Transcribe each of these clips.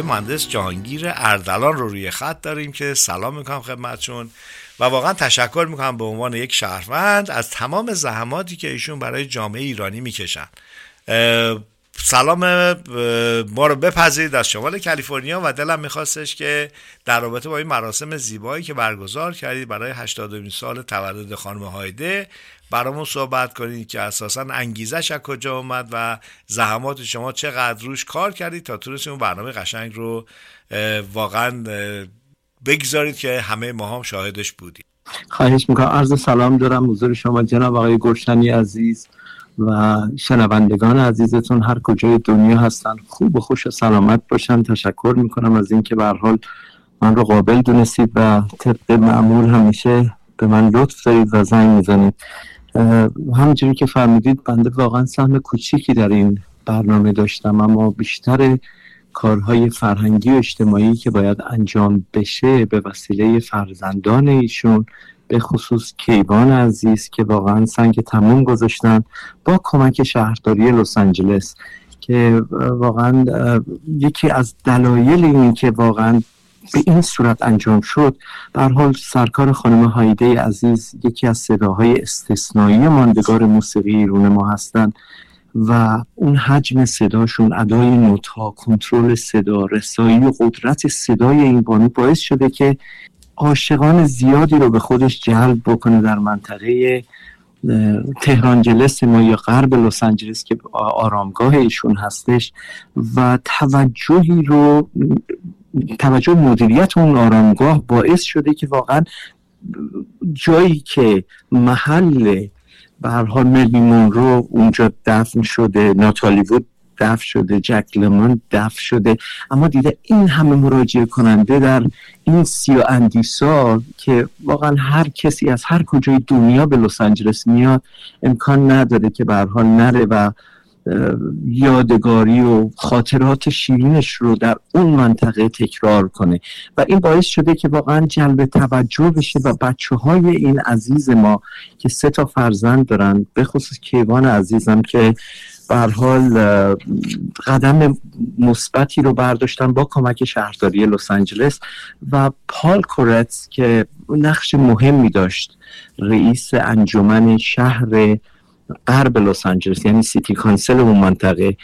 آقای مهندس جهانگیر اردلان رو روی خط داریم که سلام می‌کنم خدمتشون و واقعا تشکر می‌کنم به عنوان یک شهروند از تمام زحماتی که ایشون برای جامعه ایرانی می‌کشن. سلام ما رو بپذیرید از شمال کالیفرنیا و دلم میخواستش که در رابطه با این مراسم زیبایی که برگزار کردید برای 80 سال تولد خانم هایده برامون صحبت کنید که اساسا انگیزش از کجا اومد و زحمات شما چقدر روش کار کردید تا تونستید اون برنامه قشنگ رو واقعا بگذارید که همه ما هم شاهدش بودیم. خواهش می‌کنم. عرض سلام دارم حضور شما جناب آقای گرشنی عزیز و شنوندگان عزیزتون. هر کجای دنیا هستن. خوب و خوش و سلامت باشن. تشکر می‌کنم از اینکه به حال من رو قابل دونستید و طبق معمول همیشه به من لطف دارید و زنگ می‌زنید. همونجوری که فرمودید بنده واقعا سهم کوچیکی در این برنامه داشتم اما بیشتر کارهای فرهنگی و اجتماعی که باید انجام بشه به وسیله فرزندان ایشون به خصوص کیوان عزیز که واقعا سنگ تموم گذاشتن با کمک شهرداری لس آنجلس که واقعا یکی از دلایل این که واقعا به این صورت انجام شد در حال سرکار خانم هایده عزیز یکی از صداهای استثنایی ماندگار موسیقی ایرون ما هستند و اون حجم صداشون ادای نوتها کنترل صدا رسایی و قدرت صدای این بانو باعث شده که عاشقان زیادی رو به خودش جلب بکنه در منطقه تهران جلس ما یا غرب لس آنجلس که آرامگاه ایشون هستش و توجهی رو توجه مدیریت اون آرامگاه باعث شده که واقعا جایی که محل حال ملی رو اونجا دفن شده ناتالی وود دفن شده جک لمان دفن شده. اما دیده این همه مراجعه کننده در این سی و اندی سال که واقعا هر کسی از هر کجای دنیا به لس آنجلس میاد امکان نداره که به حال نره و یادگاری و خاطرات شیرینش رو در اون منطقه تکرار کنه. و این باعث شده که واقعا جلب توجه بشه و بچه های این عزیز ما که سه تا فرزند دارن به خصوص کیوان عزیزم که به حال قدم مثبتی رو برداشتن با کمک شهرداری لس آنجلس و پال کورتس که نقش مهمی داشت رئیس انجمن شهر غرب لس آنجلس یعنی City Council اون منطقه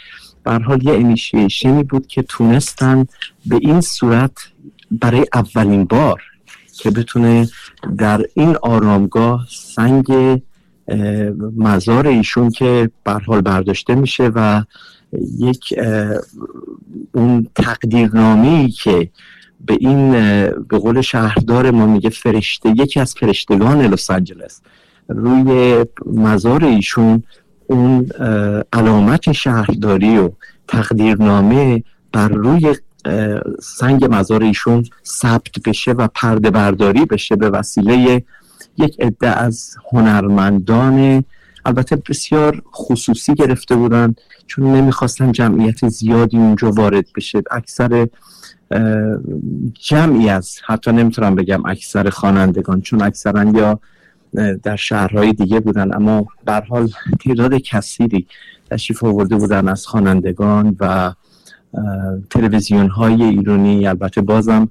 به حال یه انیشیشنی بود که تونستن به این صورت برای اولین بار که بتونه در این آرامگاه سنگ مزار ایشون که به حال برداشته میشه و یک اون تقدیرنامه که به این به قول شهردار ما میگه فرشته یکی از فرشتگان لس آنجلس. روی مزار ایشون اون علامت شهرداری و تقدیرنامه بر روی سنگ مزار ایشون ثبت بشه و پرده برداری بشه به وسیله یک عده از هنرمندان البته بسیار خصوصی گرفته بودن چون نمی‌خواستن جمعیت زیادی اونجا وارد بشه. اکثر جمعی از حتی نمی‌تونم بگم اکثر خوانندگان چون اکثرا یا در شهرهای دیگه بودن. اما بر حال تعداد کثیری تشریف آورده بودن از خوانندگان و تلویزیون های ایرانی البته بازم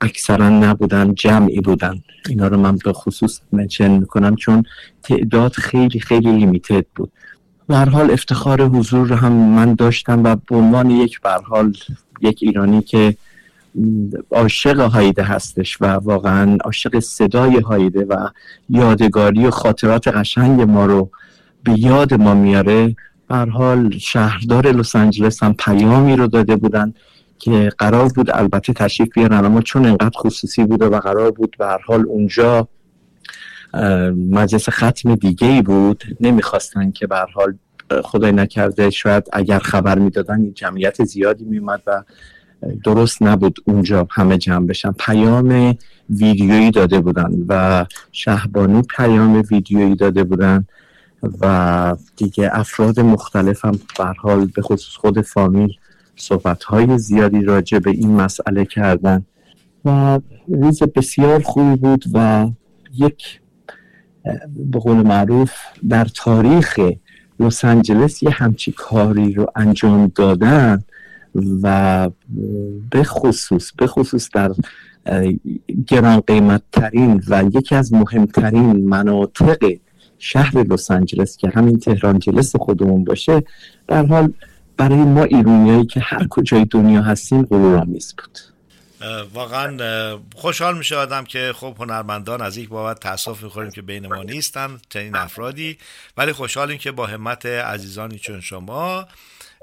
اکثرا نبودن جمعی بودن. اینا رو من به خصوص منشن می‌کنم چون تعداد خیلی خیلی لیمیتد بود. به حال افتخار حضور رو هم من داشتم و به عنوان یک به حال یک ایرانی که عاشق هایده هستش و واقعا عاشق صدای هایده و یادگاری و خاطرات قشنگ ما رو به یاد ما میاره. بر حال شهردار لس آنجلس هم پیامی رو داده بودن که قرار بود البته تشریف بیارن اما چون انقدر خصوصی بوده و قرار بود به حال اونجا مجلس ختم دیگه ای بود نمی‌خواستن که به حال خدای نکرده شاید اگر خبر می‌دادن جمعیت زیادی میومد و درست نبود اونجا همه جمع بشن. پیام ویدیویی داده بودن و شهبانو پیام ویدیویی داده بودن و دیگه افراد مختلف هم حال به خصوص خود فامیل صحبت های زیادی راجع به این مسئله کردن. و روز بسیار خوبی بود و یک به قول معروف در تاریخ لس آنجلس یه همچی کاری رو انجام دادن و به خصوص به خصوص در گران قیمت ترین و یکی از مهمترین مناطق شهر لس آنجلس که همین تهران جلس خودمون باشه در حال برای ما ایرونیایی که هر کجای دنیا هستیم غرورآمیز بود. واقعا خوشحال میشه آدم که خب هنرمندان از یک بابت تاسف می‌خوریم که بین ما نیستن چنین افرادی. ولی خوشحالیم که با همت عزیزانی چون شما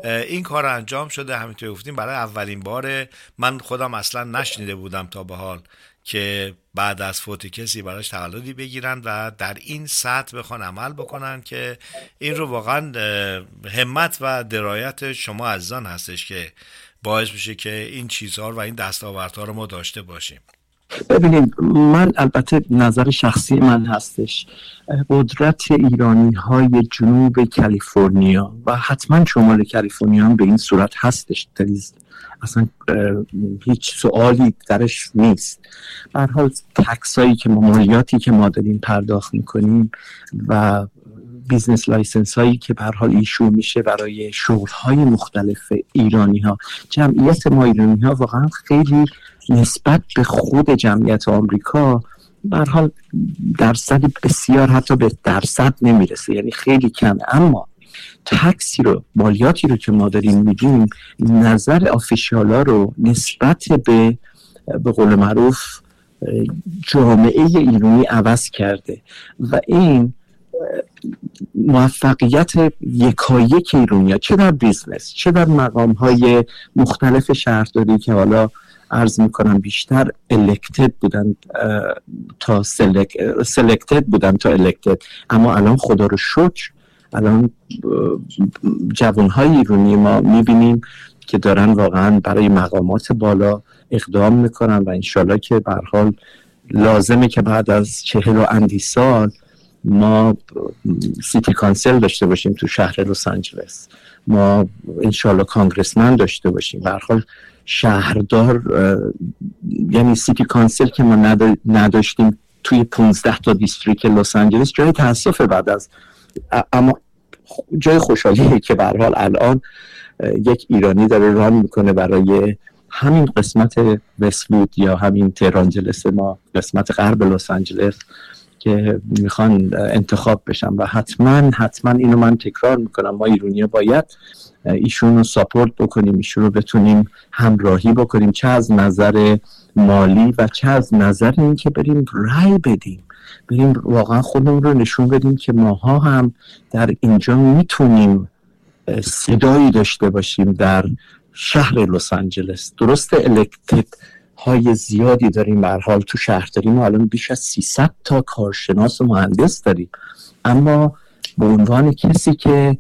این کار انجام شده همینطور گفتیم برای اولین بار من خودم اصلا نشنیده بودم تا به حال که بعد از فوت کسی براش تولدی بگیرن و در این سطح بخوان عمل بکنن که این رو واقعا همت و درایت شما عزیزان هستش که باعث میشه که این چیزها و این دستاوردها رو ما داشته باشیم. ببینید من البته نظر شخصی من هستش. قدرت ایرانی های جنوب کالیفرنیا و حتما شمال کالیفرنیا هم به این صورت هستش. اصلا هیچ سوالی درش نیست. به حال tax هایی که مالیاتی که ما داریم پرداخت می‌کنیم و business license هایی که به حال issue میشه برای شغل های مختلف ایرانی ها جمعیت ما ایرانی ها واقعا خیلی نسبت به خود جمعیت آمریکا به حال درصد بسیار حتی به درصد نمی‌رسه یعنی خیلی کم اما tax ی رو مالیاتی رو که ما داریم میدیم نظر official ا رو نسبت به به قول معروف جامعه ایرانی عوض کرده. و این موفقیت یکایک ایرونیا چه در business چه در مقام های مختلف شهرداری که حالا عرض می‌کنم بیشتر الکتد بودن تا سلکتد بودن تا الکتد اما الان خدا رو شکر الان جوانهای ایرونی ما می‌بینیم که دارن واقعا برای مقامات بالا اقدام می‌کنن و انشالله که حال لازمه که بعد از چهل و اندی سال ما سیتی کانسل داشته باشیم تو شهر لس آنجلس. ما انشالله congressman داشته باشیم. حال شهردار یعنی City Council که ما نداشتیم توی 15 تا district لس آنجلس جای تاسف بعد از اما جای خوشحالیه که به حال الان یک ایرانی داره run می‌کنه برای همین قسمت وستوود یا همین تهرانجلس ما قسمت غرب لس آنجلس. که می‌خوان انتخاب بشن و حتما حتما اینو من تکرار می‌کنم. ما ایرونی باید ایشون رو ساپورت بکنیم ایشون رو بتونیم همراهی بکنیم چه از نظر مالی و چه از نظر اینکه بریم رای بدیم. بریم واقعا خودمون رو نشون بدیم که ماها هم در اینجا می‌تونیم صدایی داشته باشیم در شهر لس آنجلس. درست الکتریک های زیادی داریم. به حال تو شهر داریم ما الان بیش از 300 تا کارشناس و مهندس داریم. اما به عنوان کسی که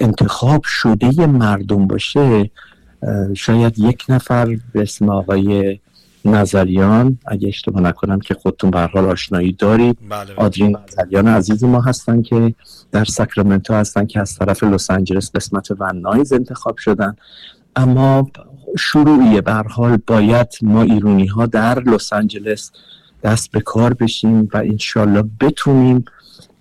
انتخاب شده مردم باشه شاید یک نفر به اسم آقای نظریان اگه اشتباه نکنم که خودتون به حال آشنایی دارید. بله. آدرین نظریان عزیز ما هستن که در ساکرامنتو هستن که از طرف لس آنجلس قسمت ونایز انتخاب شدن. اما شروعیه. به حال باید ما ایرونی ها در لس آنجلس دست به کار بشیم و انشالله بتونیم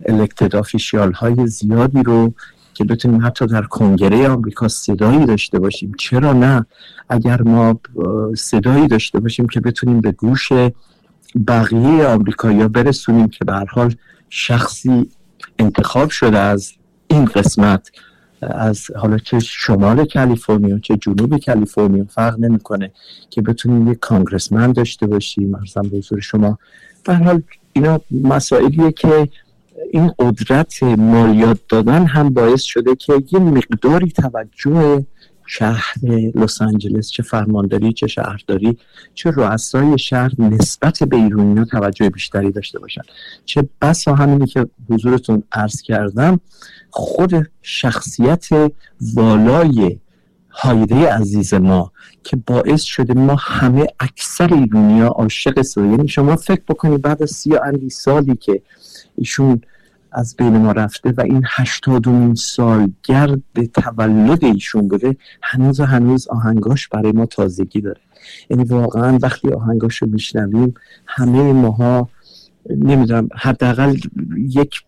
الکتد آفیشیال های زیادی رو که بتونیم حتی در کنگره آمریکا صدایی داشته باشیم. چرا نه؟ اگر ما صدایی داشته باشیم که بتونیم به گوش بقیه آمریکا برسونیم که به حال شخصی انتخاب شده از این قسمت از حالا چه شمال کالیفرنیا چه جنوب کالیفرنیا فرق نمی‌کنه که بتونیم یک کانگرسمن داشته باشیم. مثلا به حضور شما. به حال اینا مسائلیه که این قدرت مالیات دادن هم باعث شده که یه مقداری توجه شهر لس آنجلس چه فرمانداری چه شهرداری چه رؤسای شهر نسبت به ایرونیا توجه بیشتری داشته باشن. چه بسا همینی که حضورتون عرض کردم خود شخصیت والای هایده عزیز ما که باعث شده ما همه اکثر ایرونیا عاشق صدا یعنی شما فکر بکنید بعد از سی اندی سالی که ایشون از بین ما رفته و این هشتادمین سال گرد تولد ایشون بوده هنوز و هنوز آهنگاش برای ما تازگی داره. یعنی واقعا وقتی آهنگاش رو میشنویم همه ماها نمی‌دونم حداقل یک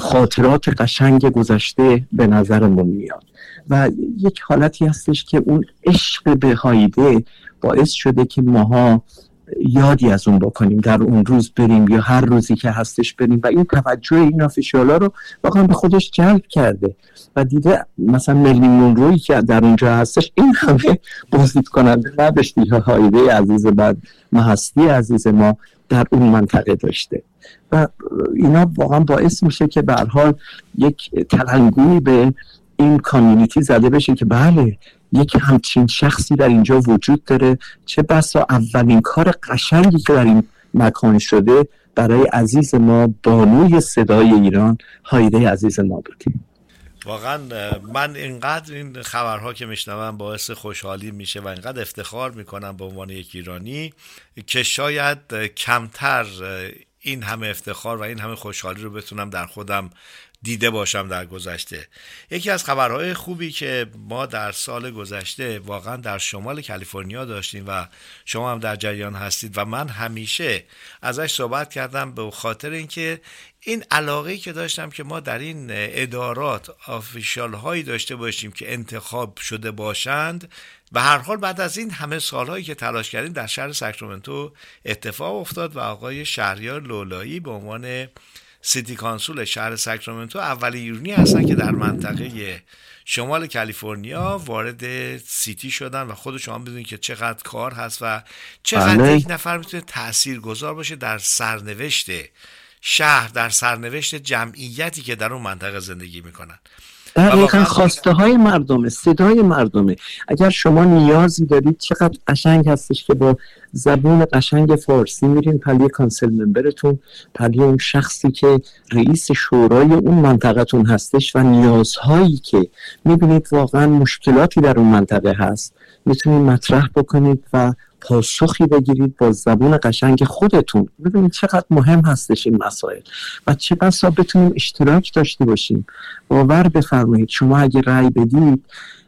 خاطرات قشنگ گذشته به نظرمون میاد. و یک حالتی هستش که اون عشق به هایده باعث شده که ماها یادی از اون بکنیم. در اون روز بریم یا هر روزی که هستش بریم. و این توجه این آفیشیالا رو واقعا به خودش جلب کرده. و دیده مثلا ملی روی که در اونجا هستش این همه بازدید کننده نداشت یا هایده عزیز بعد محستی عزیز ما در اون منطقه داشته. و اینا واقعا باعث میشه که به حال یک تلنگوی به این کامیونیتی زده بشه که بله یک همچین شخصی در اینجا وجود داره. چه بسا اولین کار قشنگی که در این مکان شده برای عزیز ما بانوی صدای ایران هایده عزیز ما بودیم. واقعا من اینقدر این خبرها که میشنوم باعث خوشحالی میشه و اینقدر افتخار می‌کنم به عنوان یک ایرانی که شاید کمتر این همه افتخار و این همه خوشحالی رو بتونم در خودم دیده باشم در گذشته. یکی از خبرهای خوبی که ما در سال گذشته واقعا در شمال کالیفرنیا داشتیم و شما هم در جریان هستید و من همیشه ازش صحبت کردم به خاطر اینکه این علاقه که داشتم که ما در این ادارات آفیشال هایی داشته باشیم که انتخاب شده باشند و هر حال بعد از این همه سالهایی که تلاش کردیم در شهر ساکرامنتو اتفاق افتاد و آقای شهریار لولایی به عنوان سیتی کانسول شهر ساکرامنتو اولین ایرونی هستن که در منطقه شمال کالیفرنیا وارد سیتی شدن و خود شما بدونید که چقدر کار هست و چقدر بله. یک نفر می‌تونه تأثیر گذار باشه در سرنوشت شهر در سرنوشت جمعیتی که در اون منطقه زندگی می‌کنن دقیقا خواسته های مردمه صدای مردمه. اگر شما نیازی دارید چقدر قشنگ هستش که با زبون قشنگ فارسی میرین پهلوی council member تون پهلوی اون شخصی که رئیس شورای اون منطقتون هستش و نیازهایی که می‌بینید واقعا مشکلاتی در اون منطقه هست. می‌تونید مطرح بکنید و پاسخی بگیرید با زبون قشنگ خودتون. ببینید چقدر مهم هستش این مسائل. و چه بسا بتونیم اشتراک داشته باشیم. باور بفرمایید. شما اگه رأی بدید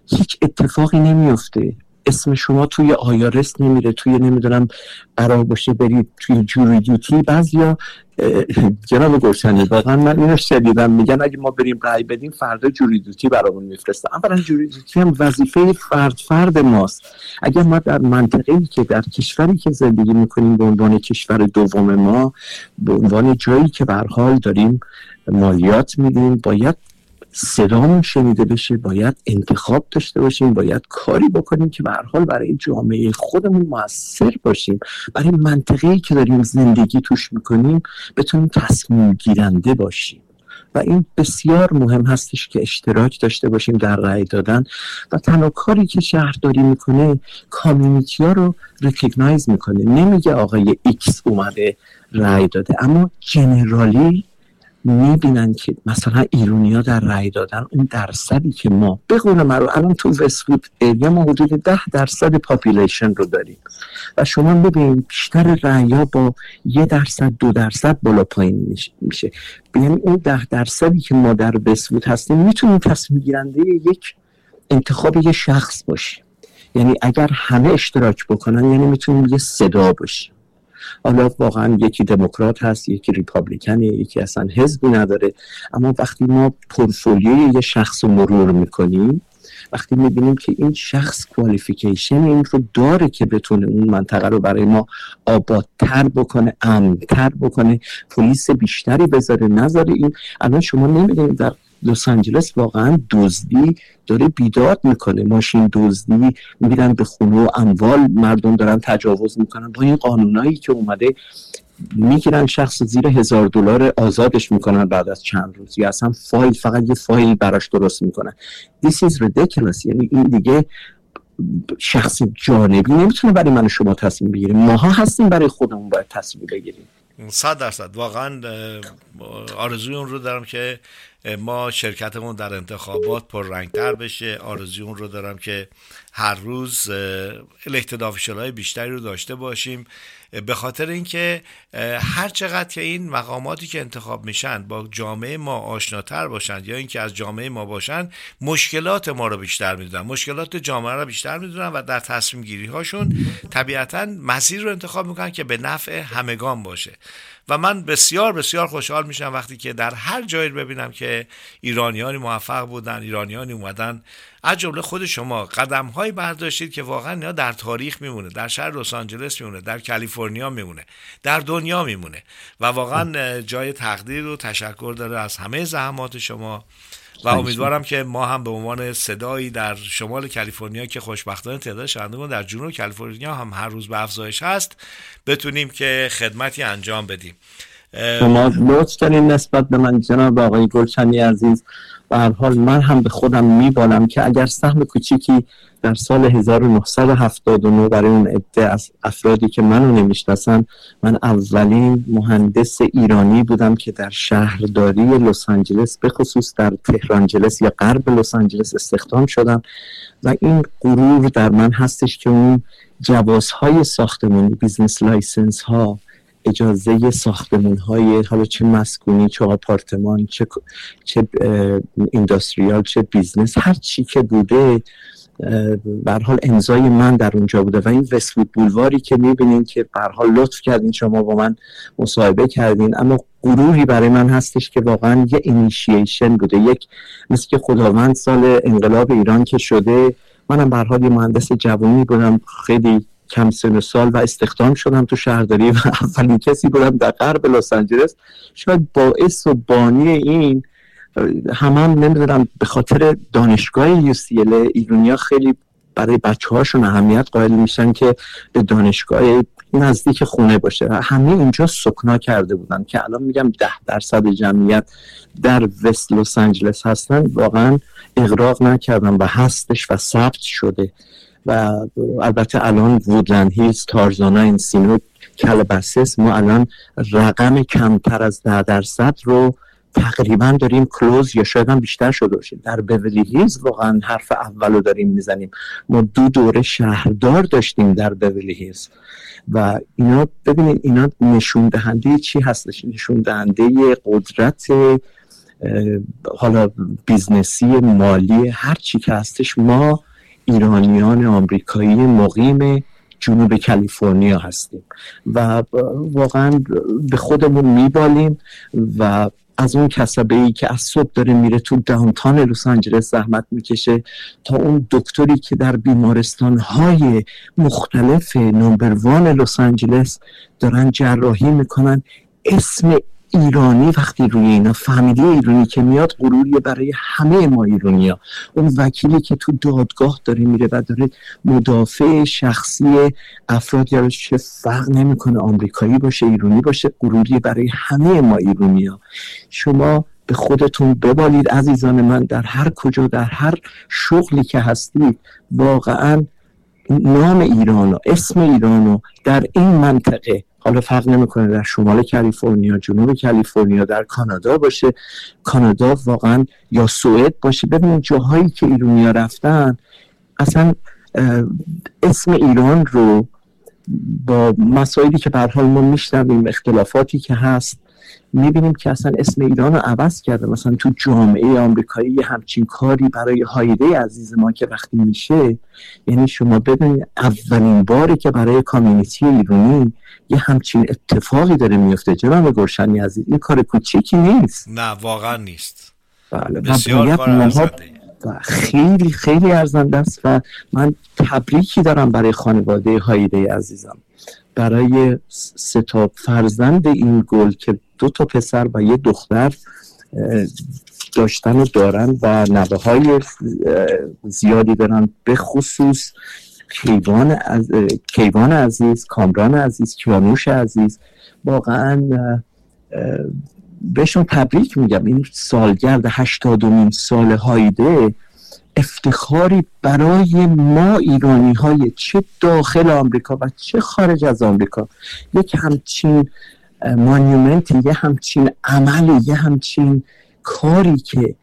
هیچ اتفاقی نمیفته اسم شما توی آیارس نمیره توی نمی‌دونم قرار باشه برید توی جوری دیوتی بعضیا جناب گرسنی واقعا من اینو شدیدم میگن اگه ما بریم رای بدیم فردا جوری دوتی برامون میفرستن اولا جوری دوتی هم وظیفه فرد فرد ماست. اگر ما در منطقه که در کشوری که زندگی می‌کنیم به عنوان کشور دوم ما به عنوان جایی که به حال داریم مالیات میدیم باید صدامون شنیده بشه باید انتخاب داشته باشیم باید کاری بکنیم که به حال برای جامعه خودمون موثر باشیم. برای منطقه‌ای که داریم زندگی توش می‌کنیم بتونیم تصمیم گیرنده باشیم. و این بسیار مهم هستش که اشتراک داشته باشیم در رأی دادن. و تنها کاری که شهرداری می‌کنه کامیونیتی ها رو recognize می‌کنه. نمیگه آقای ایکس اومده رأی داده. اما generally می‌بینن که مثلا ایرونیا در رأی دادن اون درصدی که ما به قول رو الان تو وستوود area ما حدود ده درصد population رو داریم. و شما ببینید بیشتر رأیا با یه درصد دو درصد بالا پایین میشه یعنی اون ده درصدی که ما در وستوود هستیم می‌تونیم تصمیم گیرنده یک انتخاب یه شخص باشیم. یعنی اگر همه اشتراک بکنن یعنی می‌تونیم یه صدا باشیم. حالا واقعا یکی دموکرات هست یکی ریپابلیکنه یکی اصلا حزبی نداره. اما وقتی ما پورتفولیوی یه شخص رو مرور می‌کنیم وقتی می‌بینیم که این شخص کوالیفیکیشن این رو داره که بتونه اون منطقه رو برای ما آبادتر بکنه امنتر بکنه پلیس بیشتری بذاره نذاره این الان شما نمی‌دونید در لس آنجلس واقعا دزدی داره بیداد می‌کنه. ماشین دزدی میرن به خونه و اموال مردم دارن تجاوز می‌کنن. با این قانونایی که اومده می‌گیرن شخص زیر هزار دلار آزادش می‌کنن بعد از چند روز. یا اصلا فایل فقط یه فایل براش درست می‌کنن. This is ridiculous. یعنی این دیگه شخص جانبی نمی‌تونه برای من شما تصمیم بگیریم. ماها هستیم برای خودمون باید تصمیم بگیریم. صد درصد. واقعا آرزوی اون رو دارم که ما شرکتمون در انتخابات پر رنگتر بشه. آرزوی اون رو دارم که هر روز الکتد های بیشتری رو داشته باشیم. به خاطر اینکه هر چقدر که این مقاماتی که انتخاب میشن با جامعه ما آشناتر باشن یا اینکه از جامعه ما باشن مشکلات ما رو بیشتر می‌دونن. مشکلات جامعه رو بیشتر می‌دونن و در تصمیم گیری هاشون طبیعتا مسیر رو انتخاب می‌کنن که به نفع همگان باشه. و من بسیار بسیار خوشحال میشم وقتی که در هر جایی ببینم که ایرانیانی موفق بودن ایرانیانی اومدن. از جمله خود شما قدم هایی برداشتید که واقعا اینا در تاریخ میمونه در شهر لس آنجلس میمونه در کالیفرنیا میمونه در دنیا میمونه. و واقعا جای تقدیر و تشکر داره از همه زحمات شما. و امیدوارم که ما هم به عنوان صدایی در شمال کالیفرنیا که خوشبختانه تعداد شنوندگان در جنوب کالیفرنیا هم هر روز به افزایش هست بتونیم که خدمتی انجام بدیم. شما لطف دارین نسبت به من جناب آقای گلچنی عزیز. و هر حال من هم به خودم میبالم که اگر سهم کوچیکی در سال 1979 برای اون عده از افرادی که منو نمی‌شناسن من اولین مهندس ایرانی بودم که در شهرداری لس آنجلس به خصوص در تهرانجلس یا غرب لس آنجلس استخدام شدم و این غرور در من هستش که اون جوازهای ساختمانی business license ها اجازه ساختمون های حالا چه مسکونی چه آپارتمان چه چه industrial چه business هر چی که بوده بر حال امضای من در اونجا بوده و این Westwood Boulevard ی که می‌بینین که بر حال لطف کردین شما با من مصاحبه کردین اما غروری برای من هستش که واقعا یه اینیشیشن بوده یک مثل که خداوند سال انقلاب ایران که شده منم بر حال یه مهندس جوانی بودم خیلی کم سن سال و استخدام شدم تو شهرداری و اولین کسی بودم در غرب لس آنجلس. شاید باعث و بانی این همه هم نمی‌دونم به خاطر دانشگاه UCLA ایرونیا خیلی برای بچه هاشون اهمیت قائل میشن که به دانشگاه نزدیک خونه باشه. همه اینجا سکنا کرده بودن که الان میگم ده درصد جمعیت در وست لس آنجلس هستن. واقعا اغراق نکردن و هستش و ثبت شده. و البته الان وودلند هیلز تارزانا انسینو کلبسس ما الان رقم کمتر از ده درصد رو تقریبا داریم کلوز یا شاید هم بیشتر شده باشیم. در بولی هیلز واقعا حرف اول رو داریم می‌زنیم. ما دو دوره شهردار داشتیم در بولی هیلز. و اینا ببینید اینا نشون دهنده چی هستش؟ نشون دهنده قدرت حالا business ی مالی هر چی که هستش ما ایرانیان آمریکایی مقیم جنوب کالیفرنیا هستیم و واقعا به خودمون میبالیم و از اون کسبه ای که از صبح داره میره تو downtown لس آنجلس زحمت می‌کشه تا اون دکتری که در بیمارستان های مختلف number one لس آنجلس دارن جراحی می‌کنن اسم ایرانی وقتی روی اینا فامیلی ایرانی که میاد غروریه برای همه ما ایرانی ها. اون وکیلی که تو دادگاه داره میره و داره مدافع شخصی افراد یا چه فرق نمی‌کنه آمریکایی باشه ایرانی باشه غروری برای همه ما ایرانی ها. شما به خودتون ببالید عزیزان من در هر کجا در هر شغلی که هستید واقعا نام ایران و اسم ایران در این منطقه حالا فرق نمی‌کنه در شمال کالیفرنیا جنوب کالیفرنیا در کانادا باشه. کانادا واقعا یا سوئد باشه. ببینید جاهایی که ایرونیا رفتن اصلا اسم ایران رو با مسائلی که به حال ما میشنویم اختلافاتی که هست می‌بینیم که اصلا اسم ایران رو عوض کرده. مثلا تو جامعه آمریکایی یه همچین کاری برای هایده عزیز ما که وقتی میشه یعنی شما ببینید اولین باری که برای کامیونیتی ایرانی یه همچین اتفاقی داره میفته. جناب گرشنی عزیز این کار کوچیکی نیست. نه واقعا نیست. بله بسیار کار خیلی خیلی ارزنده است و من تبریکی دارم برای خانواده هایده عزیزم. برای سه تا فرزند این گل که دو تا پسر و یه دختر داشتن و دارن و نوه های زیادی دارن. به خصوص کیوان, از... کیوان عزیز کامران عزیز کیانوش عزیز. واقعا بهشون تبریک میگم. این سالگرد هشتادمین سال هایده افتخاری برای ما ایرانی های چه داخل آمریکا و چه خارج از آمریکا. یک همچین مانیومنت یه همچین عملی یه همچین کاری که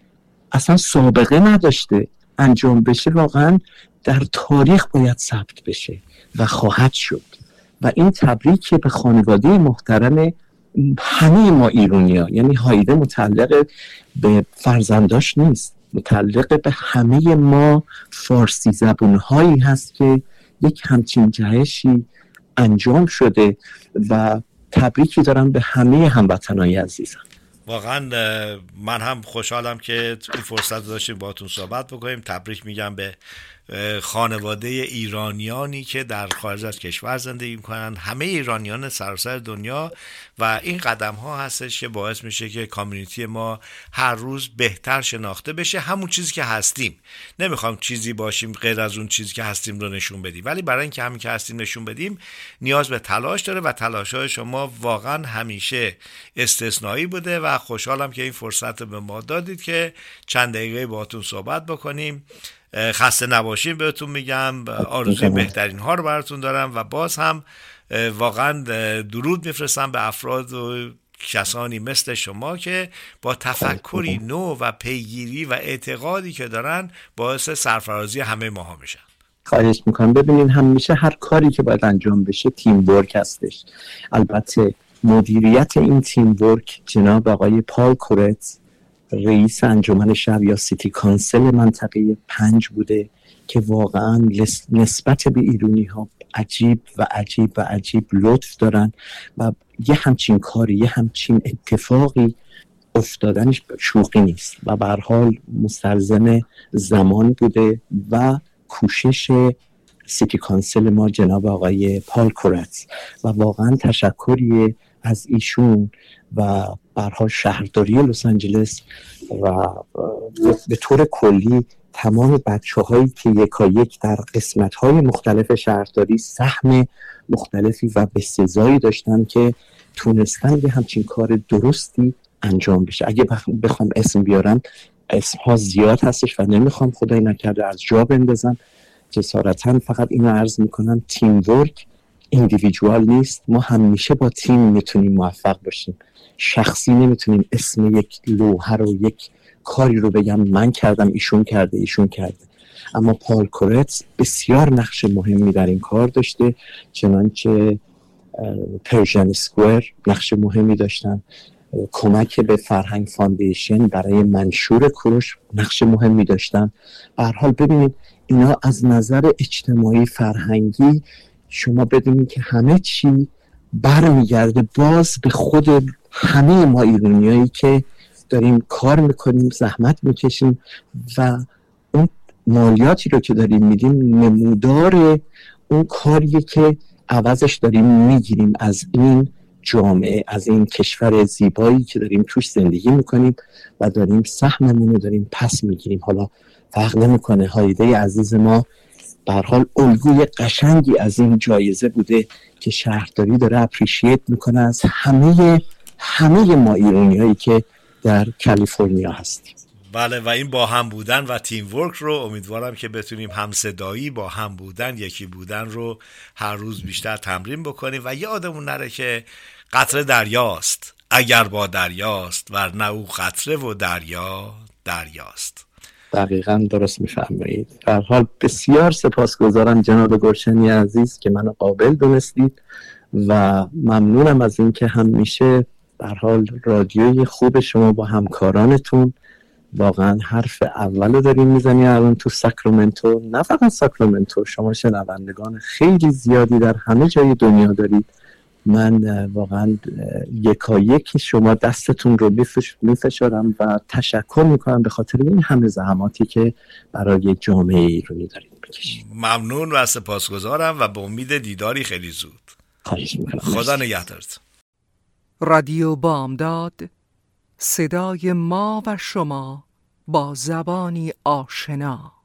اصلا سابقه نداشته انجام بشه واقعا در تاریخ باید ثبت بشه و خواهد شد. و این تبریک به خانواده محترم همه ما ایرونی ها یعنی هایده متعلق به فرزنداش نیست متعلق به همه ما فارسی زبون هایی هست که یک همچین جهشی انجام شده و تبریکی دارم به همه هموطنهای عزیزم. واقعا من هم خوشحالم که این فرصت داشتیم باتون صحبت بکنیم. تبریک میگم به خانواده ایرانیانی که در خارج از کشور زندگی می‌کنن. همه ایرانیان سراسر دنیا و این قدم ها هستش که باعث میشه که کامیونیتی ما هر روز بهتر شناخته بشه. همون چیزی که هستیم. نمی‌خوام چیزی باشیم غیر از اون چیزی که هستیم رو نشون بدیم. ولی برای اینکه همین که هستیم نشون بدیم نیاز به تلاش داره و تلاش های شما واقعا همیشه استثنایی بوده و خوشحالم که این فرصت به ما دادید که چند دقیقه باهاتون صحبت بکنیم. خسته نباشین بهتون میگم آرزوی بهترین ها رو براتون دارم و باز هم واقعا درود میفرستم به افراد و کسانی مثل شما که با تفکری نو و پیگیری و اعتقادی که دارن باعث سرفرازی همه ماها میشن. خواهش می‌کنم. ببینین همیشه هر کاری که باید انجام بشه تیم ورک هستش. البته مدیریت این تیم ورک جناب آقای پال کورت رئیس انجمن شهر یا City Council منطقه پنج بوده که واقعا نسبت به ایرونی ها عجیب و عجیب و عجیب لطف دارن و یه همچین کاری یه همچین اتفاقی افتادنش شوخی نیست و به حال مستلزم زمان بوده و کوشش City Council ما جناب آقای Paul Koretz. و واقعا تشکری از ایشون و برها شهرداری لس آنجلس و به طور کلی تمام بچه هایی که یکا یک در قسمت های مختلف شهرداری سهم مختلفی و به سزایی داشتن که تونستن یه همچین کار درستی انجام بشه. اگه بخوام اسم بیارم اسم ها زیاد هستش و نمی‌خوام خدای نکرده از جا بندازم. جسارتا فقط اینو عرض می‌کنم تیم ورک individual نیست. ما همیشه با تیم می‌تونیم موفق باشیم. شخصی نمی‌تونیم اسم یک لوحه رو یک کاری رو بگم من کردم ایشون کرده ایشون کرده. اما Paul Koretz بسیار نقش مهمی در این کار داشته چنانچه Persian Square نقش مهمی داشتن. کمک به Farhang Foundation برای منشور کوروش نقش مهمی داشتن. حال ببینید اینا از نظر اجتماعی فرهنگی شما بدونید که همه چی برمیگرده باز به خود همه ما ایرانیایی که داریم کار می‌کنیم زحمت می‌کشیم و اون مالیاتی رو که داریم میدیم نمودار اون کاریه که عوضش داریم می‌گیریم از این جامعه از این کشور زیبایی که داریم توش زندگی می‌کنیم و داریم سهممون رو داریم پس می‌گیریم. حالا فرق نمی‌کنه. هایده عزیز ما به حال الگوی قشنگی از این جایزه بوده که شهرداری داره اپریشیت می‌کنه از همه همه ما ایرانی هایی که در کالیفرنیا هستیم بله و این با هم بودن و تیم ورک رو امیدوارم که بتونیم هم صدایی با هم بودن یکی بودن رو هر روز بیشتر تمرین بکنیم. و یادمون نره که قطره دریاست. اگر با دریاست ورنه او قطره و دریا دریاست. دقیقا درست میفرمایید. در حال بسیار سپاسگزارم جناب گرشنی عزیز که منو قابل دونستید و ممنونم از اینکه همیشه در حال رادیوی خوب شما با همکارانتون واقعا حرف اول داریم می‌زنی الان تو ساکرامنتو نه فقط ساکرامنتو شما شنوندگان خیلی زیادی در همه جای دنیا دارید. من واقعا یکا یکی شما دستتون رو میفشارم و تشکر می‌کنم به خاطر این همه زحماتی که برای جامعه ایرانی دارید می‌کشید. ممنون و سپاسگزارم و به امید دیداری خیلی زود. خواهش می‌کنم. خدا نگهدارت. رادیو بامداد صدای ما و شما با زبانی آشنا.